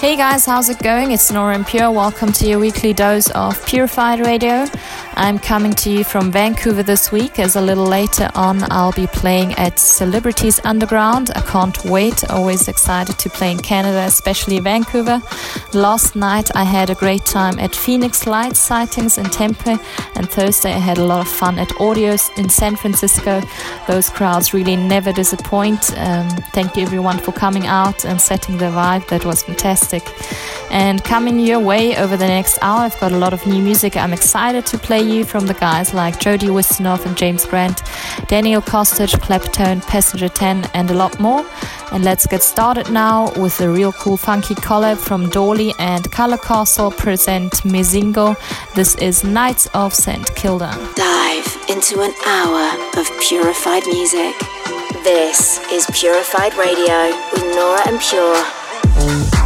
Hey guys, how's it going? It's Nora En Pure. Welcome to your weekly dose of Purified Radio. I'm coming to you from Vancouver this week, as a little later on I'll be playing at Celebrities Underground. I can't wait, always excited to play in Canada, especially Vancouver. Last night I had a great time at Phoenix Light Sightings in Tempe, and Thursday I had a lot of fun at Audios in San Francisco. Those crowds really never disappoint. Um, thank you everyone for coming out and setting the vibe, that was fantastic. And coming your way over the next hour, I've got a lot of new music I'm excited to play you from the guys like Jody Wisternoff and James Grant, Daniel Kostic, Claptone, Passenger 10, and a lot more. And let's get started now with a real cool funky collab from Dolly and Color Castle present Mizingo. This is Knights of St. Kilda. Dive into an hour of purified music. This is Purified Radio with Nora En Pure.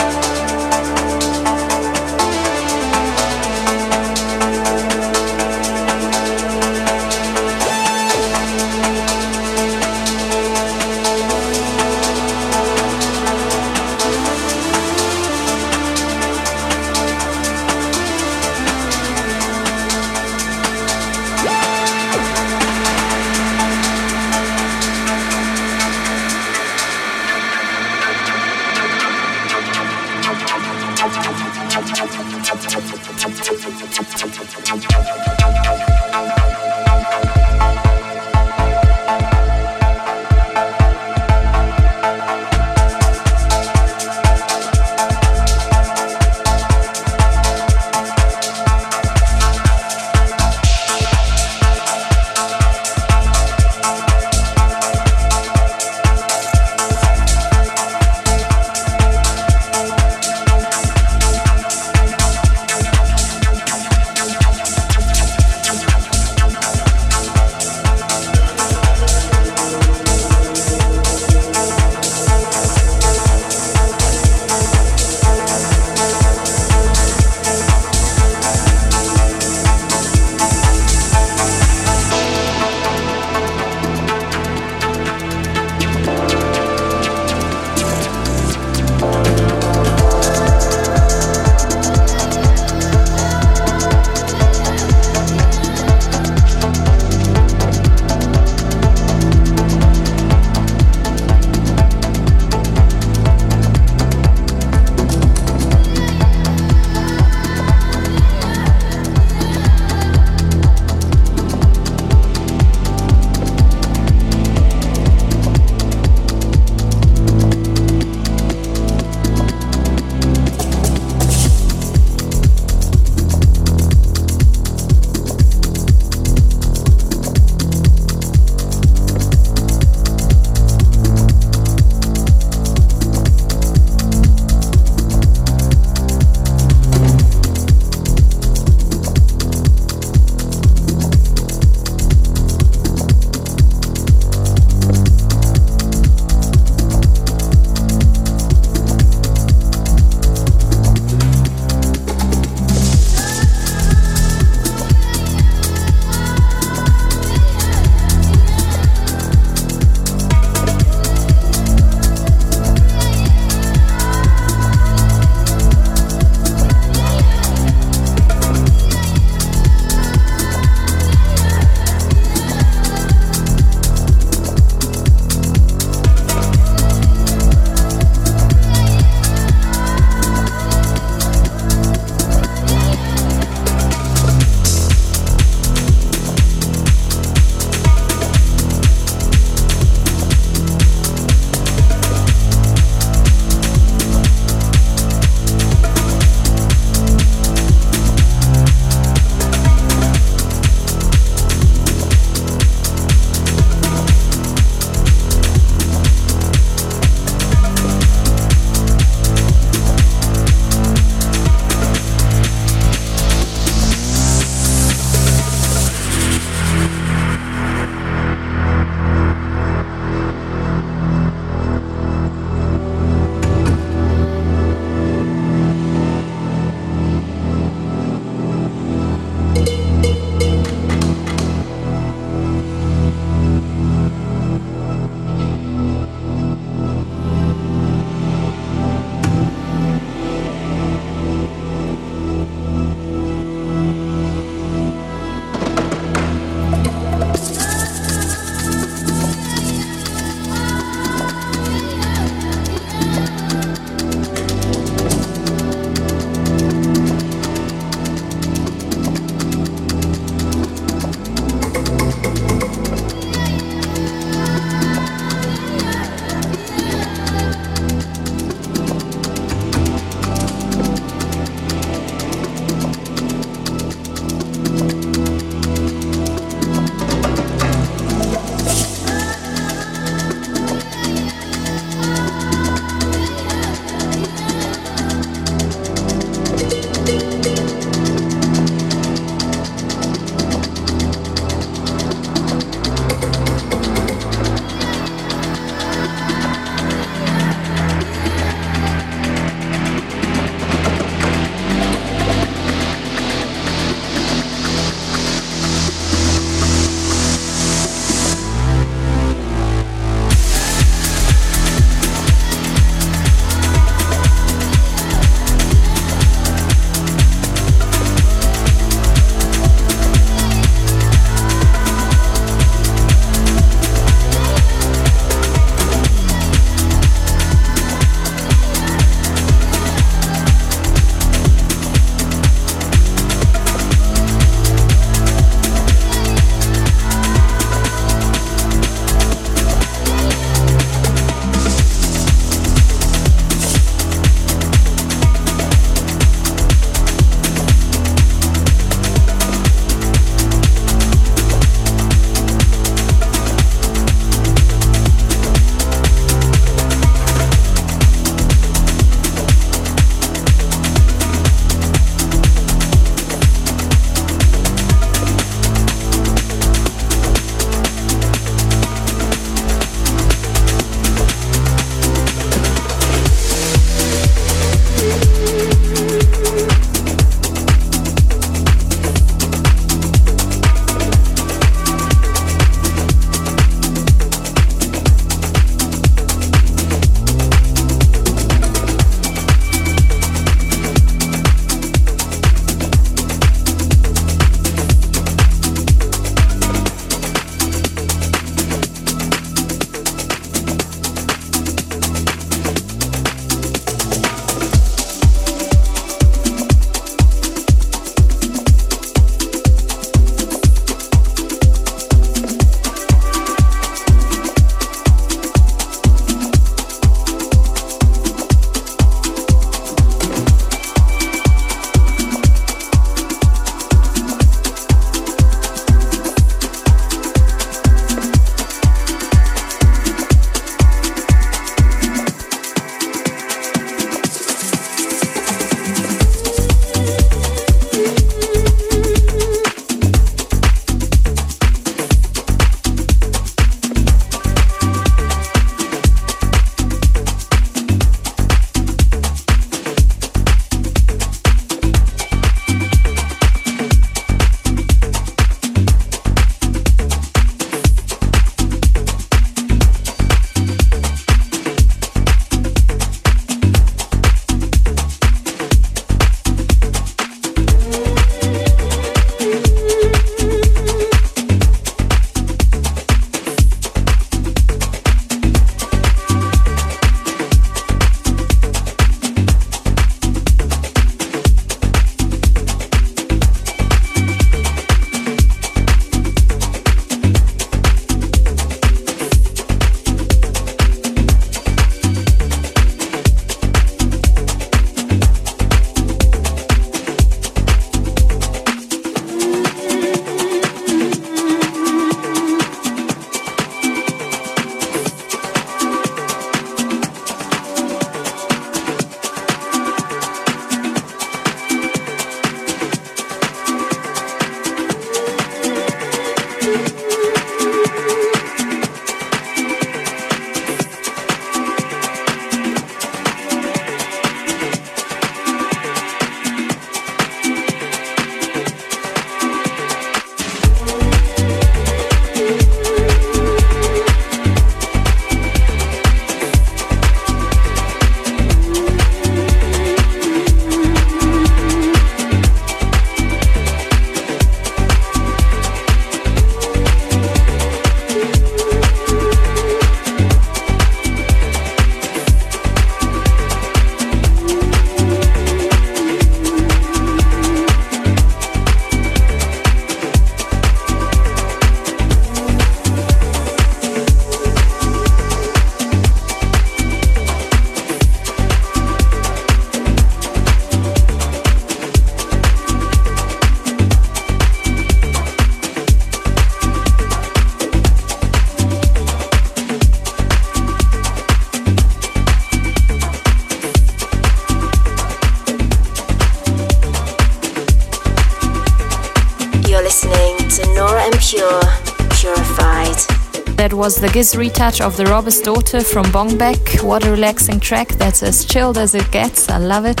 Was the Giz retouch of the Robber's Daughter from Bongbeck. What a relaxing track. That's as chilled as it gets. I love it.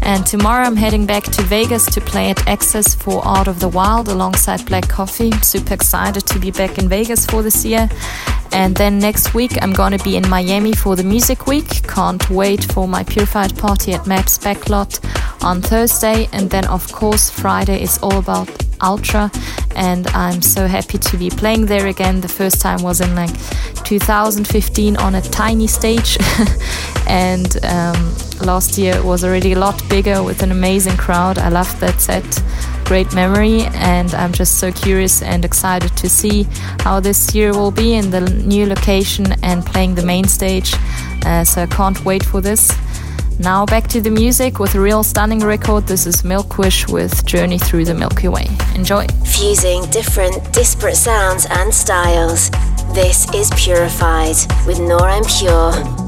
And tomorrow I'm heading back to Vegas to play at XS for Art of the Wild alongside Black Coffee. Super excited to be back in Vegas for this year. And then next week I'm going to be in Miami for the Music Week. Can't wait for my Purified party at Maps Backlot on Thursday. And then, of course, Friday is all about Ultra, and I'm so happy to be playing there again. The first time was in like 2015 on a tiny stage, and um, last year was already a lot bigger with an amazing crowd. I loved that set, great memory, and I'm just so curious and excited to see how this year will be in the new location and playing the main stage. Uh, so I can't wait for this. Now back to the music with a real stunning record. This is Milkwish with Journey Through the Milky Way. Enjoy. Fusing different, disparate sounds and styles. This is Purified with Nora En Pure.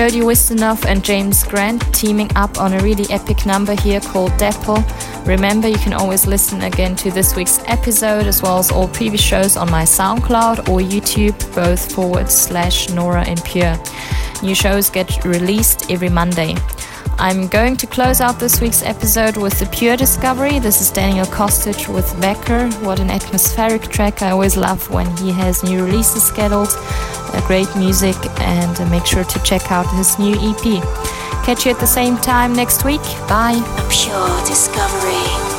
Jody Wisternoff and James Grant teaming up on a really epic number here called Dapple. Remember, you can always listen again to this week's episode as well as all previous shows on my SoundCloud or YouTube, both forward slash Nora En Pure. New shows get released every Monday. I'm going to close out this week's episode with the Pure Discovery. This is Daniel Kostic with Becker. What an atmospheric track. I always love when he has new releases scheduled. Uh, great music, and uh, make sure to check out his new EP. Catch you at the same time next week. Bye. A Pure Discovery.